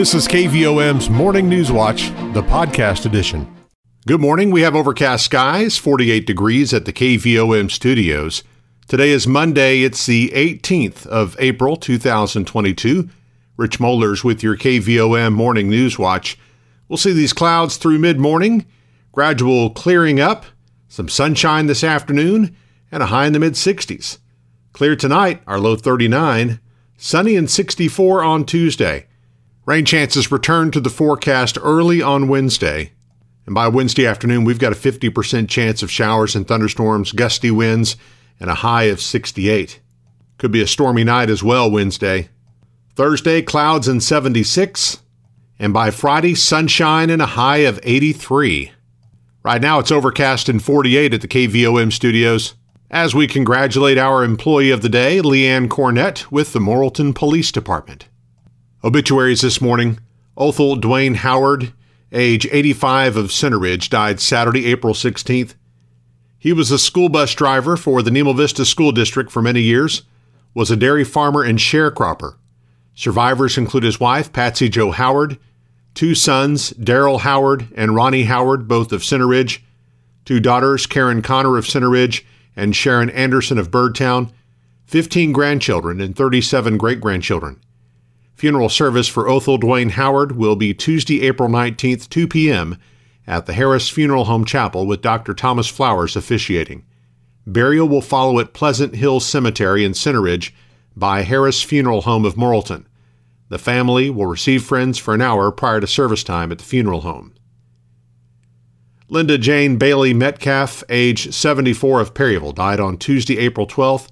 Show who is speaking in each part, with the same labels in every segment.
Speaker 1: This is KVOM's Morning News Watch, the podcast edition. Good morning. We have overcast skies, 48 degrees at the KVOM studios. Today is Monday. It's the 18th of April, 2022. Rich Mollers with your KVOM Morning News Watch. We'll see these clouds through mid morning, gradual clearing up, some sunshine this afternoon, and a high in the mid 60s. Clear tonight, our low 39, sunny and 64 on Tuesday. Rain chances return to the forecast early on Wednesday. And by Wednesday afternoon, we've got a 50% chance of showers and thunderstorms, gusty winds, and a high of 68. Could be a stormy night as well Wednesday. Thursday, clouds and 76. And by Friday, sunshine and a high of 83. Right now, it's overcast and 48 at the KVOM studios. As we congratulate our employee of the day, Leanne Cornett, with the Morrilton Police Department. Obituaries this morning Othel Dwayne Howard, age 85 of Center Ridge, died Saturday, April 16th. He was a school bus driver for the Nemo Vista School District for many years, was a dairy farmer and sharecropper. Survivors include his wife, Patsy Joe Howard, two sons, Daryl Howard and Ronnie Howard, both of Center Ridge, two daughters, Karen Connor of Center Ridge and Sharon Anderson of Birdtown, 15 grandchildren, and 37 great grandchildren. Funeral service for Othel Dwayne Howard will be Tuesday, April 19th, 2 p.m. at the Harris Funeral Home Chapel with Dr. Thomas Flowers officiating. Burial will follow at Pleasant Hill Cemetery in Center Ridge by Harris Funeral Home of Morrilton. The family will receive friends for an hour prior to service time at the funeral home. Linda Jane Bailey Metcalf, age 74 of Perryville, died on Tuesday, April 12th.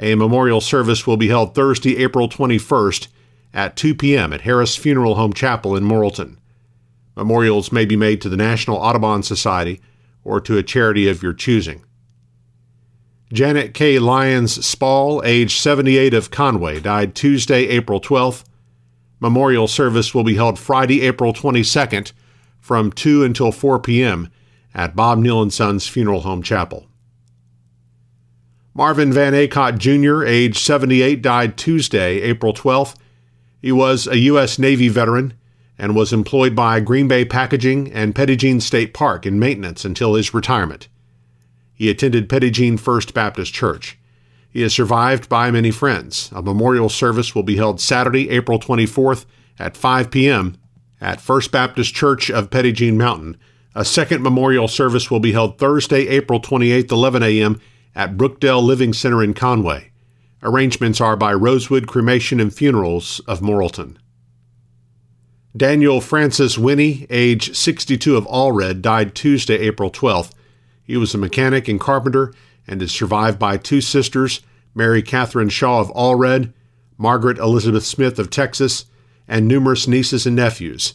Speaker 1: A memorial service will be held Thursday, April 21st at 2 p.m. at Harris Funeral Home Chapel in Morrilton. Memorials may be made to the National Audubon Society or to a charity of your choosing. Janet K. Lyons Spall, age 78 of Conway, died Tuesday, April 12th. Memorial service will be held Friday, April 22nd from 2 until 4 p.m. at Bob Neal & Sons Funeral Home Chapel. Marvin Van Acott Jr., age 78, died Tuesday, April 12th. He was a U.S. Navy veteran and was employed by Green Bay Packaging and Jean State Park in maintenance until his retirement. He attended Jean First Baptist Church. He is survived by many friends. A memorial service will be held Saturday, April 24th at 5 p.m. at First Baptist Church of Jean Mountain. A second memorial service will be held Thursday, April 28th, 11 a.m. at Brookdale Living Center in Conway. Arrangements are by Rosewood Cremation and Funerals of Morrilton. Daniel Francis Winnie, age 62 of Allred, died Tuesday, April 12th. He was a mechanic and carpenter and is survived by two sisters, Mary Catherine Shaw of Allred, Margaret Elizabeth Smith of Texas, and numerous nieces and nephews.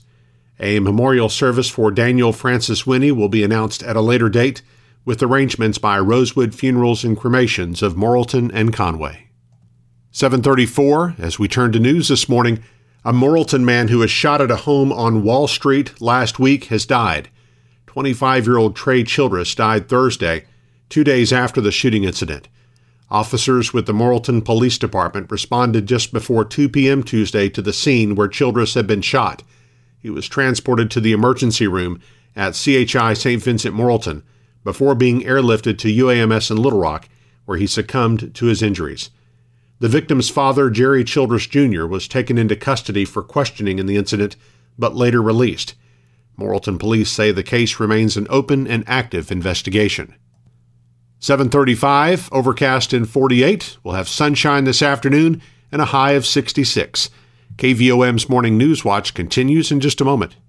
Speaker 1: A memorial service for Daniel Francis Winnie will be announced at a later date, with arrangements by Rosewood Funerals and Cremations of Morrilton and Conway. 734, as we turn to news this morning, a Morrilton man who was shot at a home on Wall Street last week has died. 25 year old Trey Childress died Thursday, two days after the shooting incident. Officers with the Morrilton Police Department responded just before 2 p.m. Tuesday to the scene where Childress had been shot. He was transported to the emergency room at CHI St. Vincent Morrilton before being airlifted to UAMS in Little Rock, where he succumbed to his injuries. The victim's father, Jerry Childress Jr., was taken into custody for questioning in the incident, but later released. Morrilton police say the case remains an open and active investigation. 735, overcast in 48. We'll have sunshine this afternoon and a high of 66. KVOM's Morning News Watch continues in just a moment.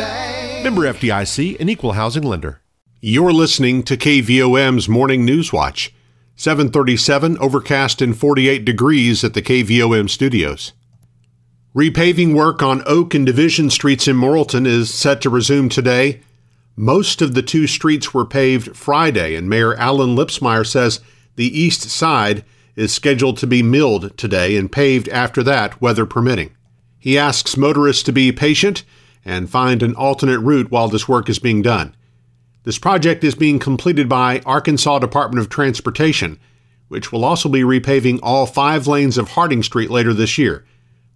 Speaker 2: Bank.
Speaker 1: Member FDIC, an equal housing lender. You're listening to KVOM's Morning News Watch. 737, overcast and 48 degrees at the KVOM studios. Repaving work on Oak and Division Streets in Morrilton is set to resume today. Most of the two streets were paved Friday, and Mayor Alan Lipsmeyer says the east side is scheduled to be milled today and paved after that, weather permitting. He asks motorists to be patient and find an alternate route while this work is being done. This project is being completed by Arkansas Department of Transportation, which will also be repaving all five lanes of Harding Street later this year.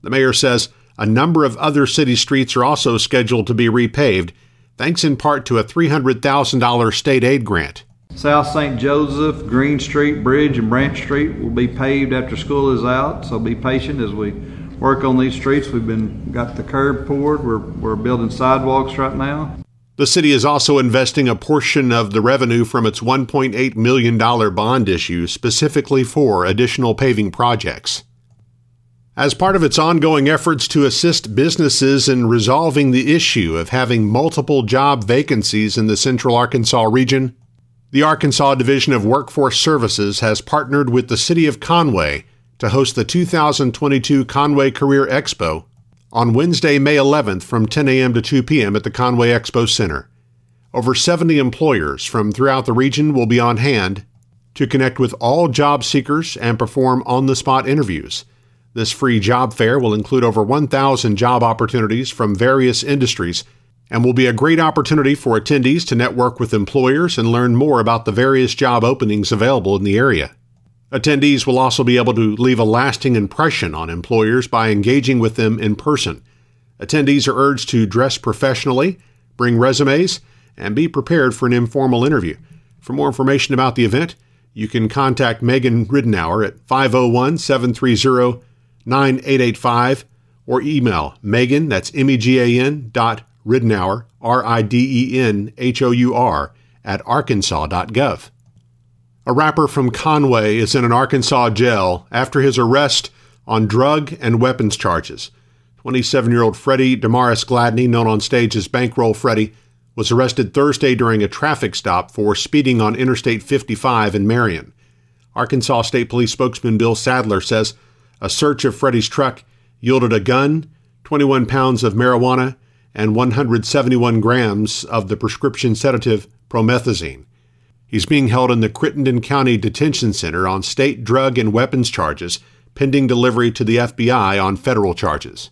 Speaker 1: The mayor says a number of other city streets are also scheduled to be repaved, thanks in part to a $300,000 state aid grant.
Speaker 3: South St. Joseph, Green Street, Bridge, and Branch Street will be paved after school is out, so be patient as we work on these streets. We've been got the curb poured. We're, we're building sidewalks right now.
Speaker 1: The city is also investing a portion of the revenue from its $1.8 million bond issue specifically for additional paving projects. As part of its ongoing efforts to assist businesses in resolving the issue of having multiple job vacancies in the central Arkansas region, the Arkansas Division of Workforce Services has partnered with the City of Conway to host the 2022 Conway Career Expo on Wednesday, May 11th from 10 a.m. to 2 p.m. at the Conway Expo Center. Over 70 employers from throughout the region will be on hand to connect with all job seekers and perform on the spot interviews. This free job fair will include over 1,000 job opportunities from various industries and will be a great opportunity for attendees to network with employers and learn more about the various job openings available in the area. Attendees will also be able to leave a lasting impression on employers by engaging with them in person. Attendees are urged to dress professionally, bring resumes, and be prepared for an informal interview. For more information about the event, you can contact Megan Ridenhour at 501 730 9885 or email Megan, that's M E G A N dot Ridenhour, R I D E N H O U R, at arkansas.gov. A rapper from Conway is in an Arkansas jail after his arrest on drug and weapons charges. 27 year old Freddie Damaris Gladney, known on stage as Bankroll Freddie, was arrested Thursday during a traffic stop for speeding on Interstate 55 in Marion. Arkansas State Police spokesman Bill Sadler says a search of Freddie's truck yielded a gun, 21 pounds of marijuana, and 171 grams of the prescription sedative promethazine. He's being held in the Crittenden County Detention Center on state drug and weapons charges, pending delivery to the FBI on federal charges.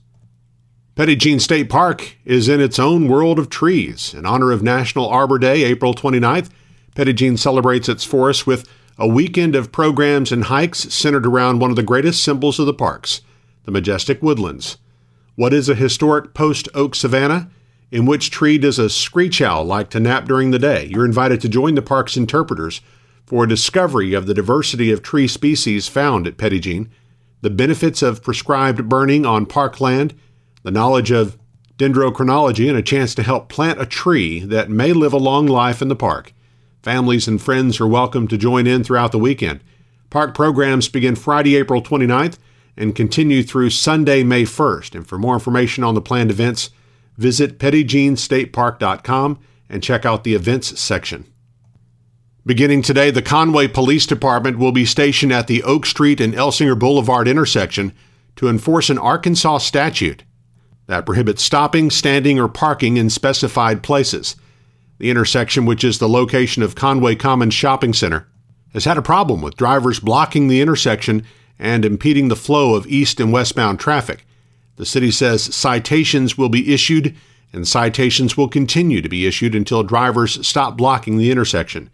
Speaker 1: Jean State Park is in its own world of trees. In honor of National Arbor Day, April 29th, Petit Jean celebrates its forest with a weekend of programs and hikes centered around one of the greatest symbols of the parks, the majestic woodlands. What is a historic post oak savanna? In which tree does a screech owl like to nap during the day? You're invited to join the park's interpreters for a discovery of the diversity of tree species found at Jean, the benefits of prescribed burning on parkland, the knowledge of dendrochronology, and a chance to help plant a tree that may live a long life in the park. Families and friends are welcome to join in throughout the weekend. Park programs begin Friday, April 29th and continue through Sunday, May 1st. And for more information on the planned events, visit PetitJeanStatePark.com and check out the events section. Beginning today, the Conway Police Department will be stationed at the Oak Street and Elsinger Boulevard intersection to enforce an Arkansas statute that prohibits stopping, standing, or parking in specified places. The intersection, which is the location of Conway Commons Shopping Center, has had a problem with drivers blocking the intersection and impeding the flow of east and westbound traffic. The city says citations will be issued, and citations will continue to be issued until drivers stop blocking the intersection.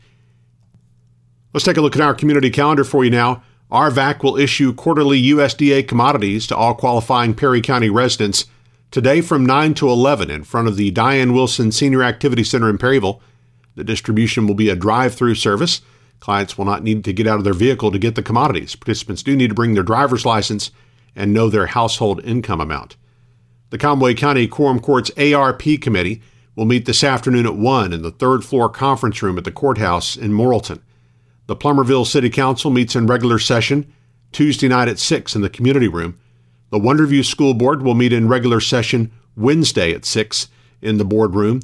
Speaker 1: Let's take a look at our community calendar for you now. ARVAC will issue quarterly USDA commodities to all qualifying Perry County residents today from 9 to 11 in front of the Diane Wilson Senior Activity Center in Perryville. The distribution will be a drive through service. Clients will not need to get out of their vehicle to get the commodities. Participants do need to bring their driver's license and know their household income amount. The Conway County Quorum Court's ARP committee will meet this afternoon at 1 in the third floor conference room at the courthouse in Morrilton. The Plumerville City Council meets in regular session Tuesday night at 6 in the community room. The Wonderview School Board will meet in regular session Wednesday at 6 in the boardroom.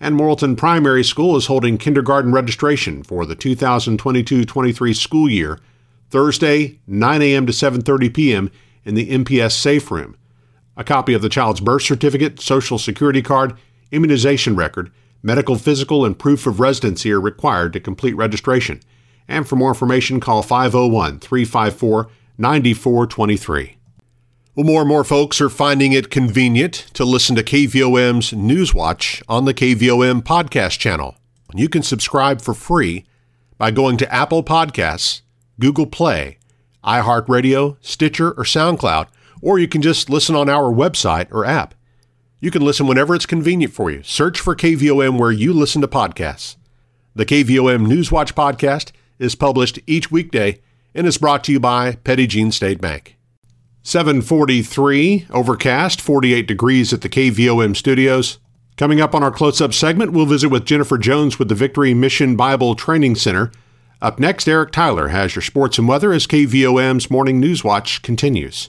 Speaker 1: And Morrilton Primary School is holding kindergarten registration for the 2022-23 school year Thursday 9 a.m. to 7:30 p.m in the MPS safe room. A copy of the child's birth certificate, social security card, immunization record, medical physical, and proof of residency are required to complete registration. And for more information, call 501 354 9423. Well, more and more folks are finding it convenient to listen to KVOM's Newswatch on the KVOM podcast channel. You can subscribe for free by going to Apple Podcasts, Google Play, iHeartRadio, Stitcher, or SoundCloud, or you can just listen on our website or app. You can listen whenever it's convenient for you. Search for KVOM where you listen to podcasts. The KVOM Newswatch podcast is published each weekday and is brought to you by Petit Jean State Bank. 743, overcast, 48 degrees at the KVOM studios. Coming up on our close up segment, we'll visit with Jennifer Jones with the Victory Mission Bible Training Center. Up next, Eric Tyler has your sports and weather as KVOM's Morning News Watch continues.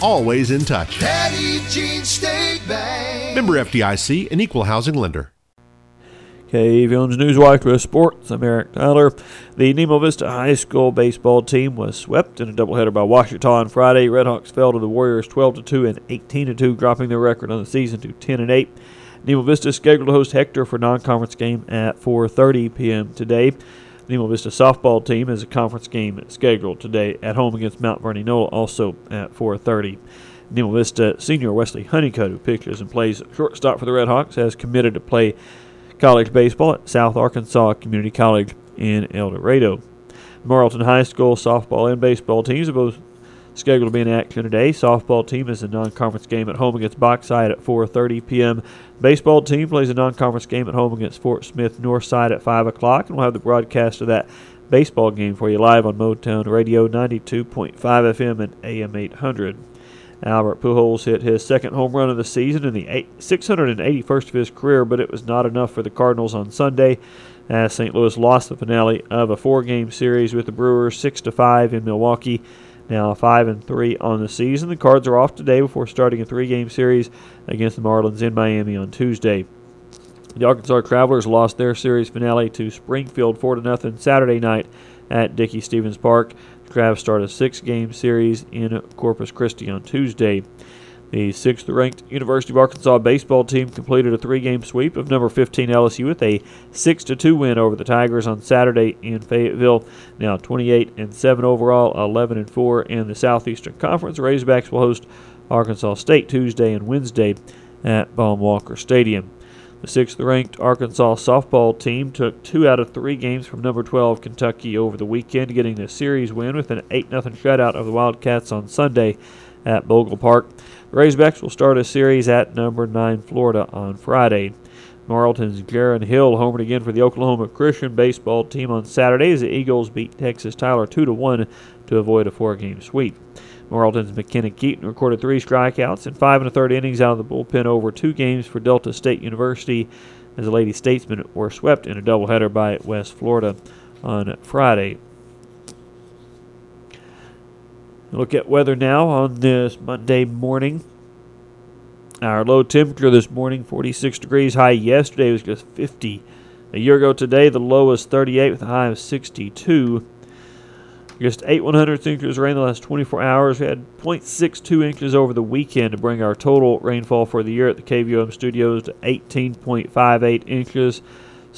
Speaker 1: always in touch.
Speaker 2: Petit Jean State Bank.
Speaker 1: Member FDIC, an equal housing lender.
Speaker 4: KVOM's Newswatch with Sports. I'm Eric Tyler. The Nemo Vista High School baseball team was swept in a doubleheader by Ouachita on Friday. Redhawks fell to the Warriors 12 to 2 and 18 to 2, dropping their record on the season to 10 and 8. Nemo Vista is scheduled to host Hector for non-conference game at 4:30 p.m. today. Nemo Vista softball team has a conference game scheduled today at home against Mount Vernon-Enola, also at 4:30. Nemo Vista senior Wesley Honeycutt, who pitches and plays shortstop for the Redhawks, has committed to play college baseball at South Arkansas Community College in El Dorado. Morrilton High School softball and baseball teams are both scheduled to be in action today. Softball team is a non-conference game at home against Bauxite at 4:30 p.m. Baseball team plays a non-conference game at home against Fort Smith Northside at 5 o'clock, and we'll have the broadcast of that baseball game for you live on Motown Radio 92.5 FM and AM 800. Albert Pujols hit his second home run of the season in the 681st of his career, but it was not enough for the Cardinals on Sunday as St. Louis lost the finale of a four-game series with the Brewers 6 to 5 in Milwaukee. Now 5 and 3 on the season. The Cards are off today before starting a three-game series against the Marlins in Miami on Tuesday. The Arkansas Travelers lost their series finale to Springfield 4 to nothing Saturday night at Dickey Stephens Park. Travs start a six game series in Corpus Christi on Tuesday. The sixth ranked University of Arkansas baseball team completed a three game sweep of number 15 LSU with a 6 2 win over the Tigers on Saturday in Fayetteville. Now 28 and 7 overall, 11 and 4 in the Southeastern Conference. Razorbacks will host Arkansas State Tuesday and Wednesday at Baum-Walker Stadium. The sixth ranked Arkansas softball team took two out of three games from number 12 Kentucky over the weekend, getting the series win with an 8 0 shutout of the Wildcats on Sunday at Bogle Park. Razorbacks will start a series at number 9 Florida on Friday. Morrilton's Jaron Hill homered again for the Oklahoma Christian baseball team on Saturday as the Eagles beat Texas Tyler 2 1 to avoid a four game sweep. Morrilton's McKenna Keaton recorded three strikeouts and five and a third innings out of the bullpen over two games for Delta State University as the Lady Statesmen were swept in a doubleheader by West Florida on Friday. Look at weather now on this Monday morning. Our low temperature this morning, 46 degrees. High yesterday was just 50. A year ago today, the low was 38 with a high of 62. Just 8 100 inches of rain the last 24 hours. We had 0.62 inches over the weekend to bring our total rainfall for the year at the KVOM studios to 18.58 inches.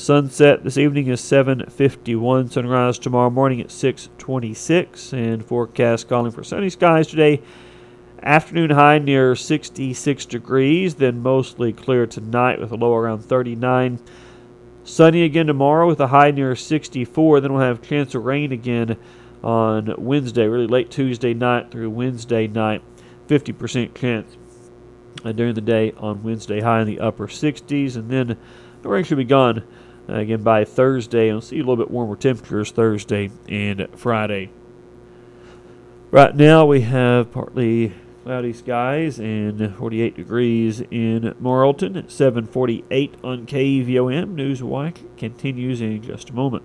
Speaker 4: Sunset this evening is 7:51. Sunrise tomorrow morning at 6:26. And forecast calling for sunny skies today. Afternoon high near 66 degrees. Then mostly clear tonight with a low around 39. Sunny again tomorrow with a high near 64. Then we'll have chance of rain again on Wednesday, really late Tuesday night through Wednesday night. 50% chance uh, during the day on Wednesday, high in the upper 60s, and then the rain should be gone again by Thursday. We'll see a little bit warmer temperatures Thursday and Friday. Right now we have partly cloudy skies and 48 degrees in Morrilton at 748 on KVOM. Newswatch continues in just a moment.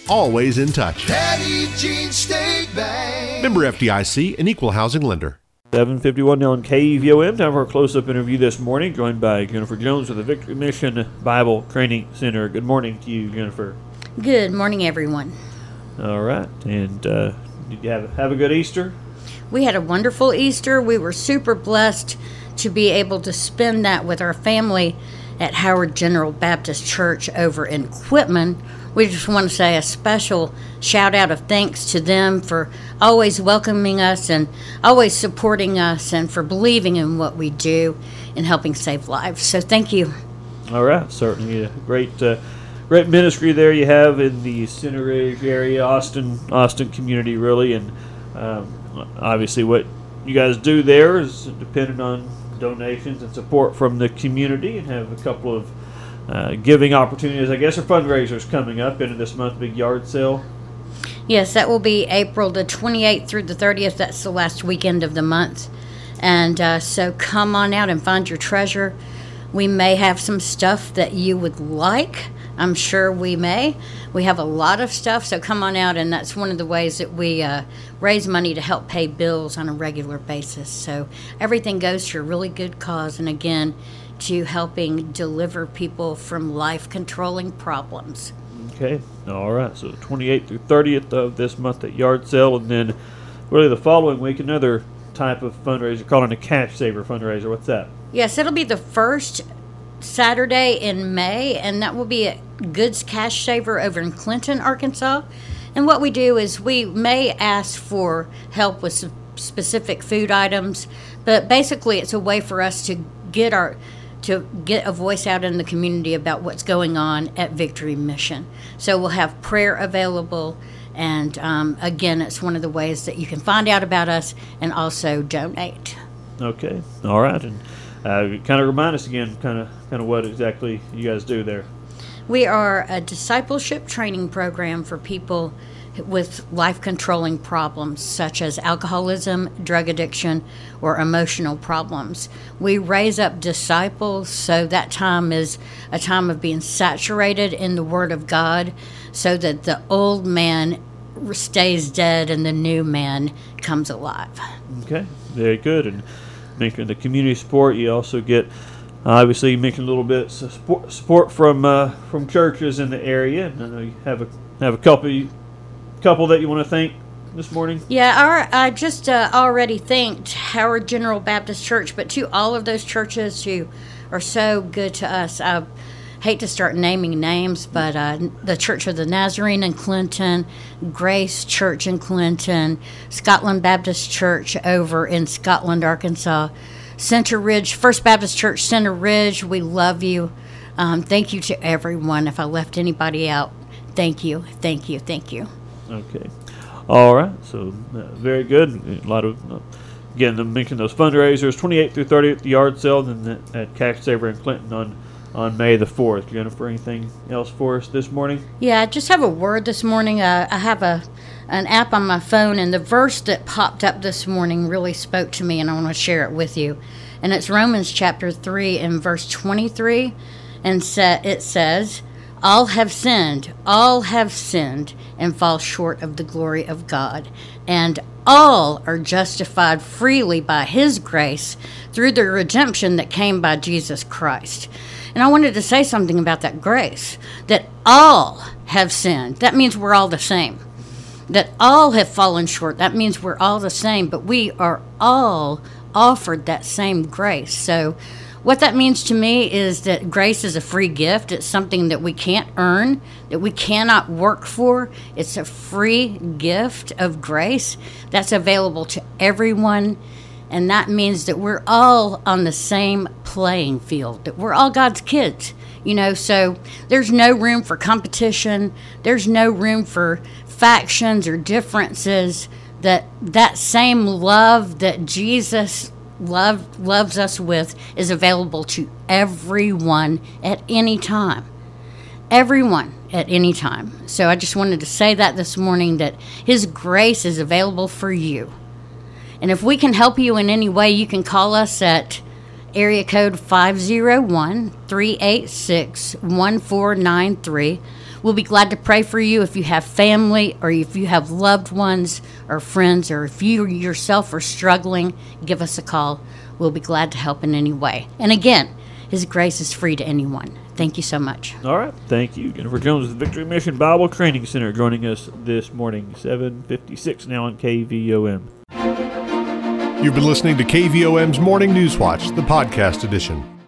Speaker 1: always in touch.
Speaker 2: Petit Jean State Bank.
Speaker 1: Member FDIC, an equal housing lender.
Speaker 4: 751 now on KVOM. Time for a close up interview this morning, joined by Jennifer Jones with the Victory Mission Bible Training Center. Good morning to you, Jennifer.
Speaker 5: Good morning, everyone.
Speaker 4: All right. And uh, did you have, have a good Easter?
Speaker 5: We had a wonderful Easter. We were super blessed to be able to spend that with our family at Howard General Baptist Church over in Quitman. We just want to say a special shout out of thanks to them for always welcoming us and always supporting us and for believing in what we do and helping save lives. So thank you.
Speaker 4: All right. Certainly a great. Uh, Great ministry there you have in the Center Ridge area, Austin, Austin community, really, and um, obviously what you guys do there is dependent on donations and support from the community, and have a couple of uh, giving opportunities, I guess, or fundraisers coming up into this month, big yard sale.
Speaker 5: Yes, that will be April the 28th through the 30th. That's the last weekend of the month. And uh, so come on out and find your treasure. We may have some stuff that you would like. I'm sure we may. We have a lot of stuff, so come on out, and that's one of the ways that we uh, raise money to help pay bills on a regular basis. So everything goes to a really good cause, and again, to helping deliver people from life controlling problems.
Speaker 4: Okay. All right. So 28th through 30th of this month at yard sale, and then really the following week another type of fundraiser called a cash saver fundraiser. What's that?
Speaker 5: Yes, it'll be the first Saturday in May, and that will be at Goods Cash Saver over in Clinton, Arkansas. And what we do is we may ask for help with some specific food items, but basically it's a way for us to get our to get a voice out in the community about what's going on at Victory Mission. So we'll have prayer available, and um, again, it's one of the ways that you can find out about us and also donate.
Speaker 4: Okay. All right. And uh, kind of remind us again, kind of, kind of what exactly you guys do there.
Speaker 5: We are a discipleship training program for people with life controlling problems such as alcoholism, drug addiction, or emotional problems. We raise up disciples, so that time is a time of being saturated in the Word of God so that the old man stays dead and the new man comes alive.
Speaker 4: Okay. Very good. And making the community support, you also get. Obviously, you mentioned a little bit support, support from uh, from churches in the area. And I know you have a have a couple couple that you want to thank this morning?
Speaker 5: Yeah, our, I just uh, already thanked Howard General Baptist Church, but to all of those churches who are so good to us. I hate to start naming names, but uh, the Church of the Nazarene in Clinton, Grace Church in Clinton, Scotland Baptist Church over in Scotland, Arkansas, Center Ridge, First Baptist Church, Center Ridge. We love you. Um, thank you to everyone. If I left anybody out, thank you, thank you, thank you.
Speaker 4: Okay. All right. So uh, very good. A lot of uh, again, I mentioned those fundraisers, 28 through 30 at the yard sale, and at Cash Saver in Clinton on on May the 4th. Jennifer, anything else for us this morning?
Speaker 5: Yeah, I just have a word this morning. Uh, I have a an app on my phone, and the verse that popped up this morning really spoke to me, and I want to share it with you. And it's Romans chapter 3 and verse 23, and sa- it says, All have sinned, all have sinned, and fall short of the glory of God. And all are justified freely by His grace through the redemption that came by Jesus Christ. And I wanted to say something about that grace that all have sinned. That means we're all the same. That all have fallen short. That means we're all the same, but we are all offered that same grace. So, what that means to me is that grace is a free gift. It's something that we can't earn, that we cannot work for. It's a free gift of grace that's available to everyone And that means that we're all on the same playing field, that we're all God's kids, you know, so there's no room for competition, there's no room for factions or differences. That that same love that Jesus love, loves us with is available to everyone at any time. Everyone at any time. So I just wanted to say that this morning that His grace is available for you. And if we can help you in any way, you can call us at area code 501 386 1493. We'll be glad to pray for you if you have family or if you have loved ones or friends or if you yourself are struggling, give us a call. We'll be glad to help in any way. And again, His grace is free to anyone. Thank you so much.
Speaker 4: All right, thank you. Jennifer Jones with Victory Mission Bible Training Center joining us this morning, 756 now on KVOM.
Speaker 1: You've been listening to KVOM's Morning News Watch, the podcast edition.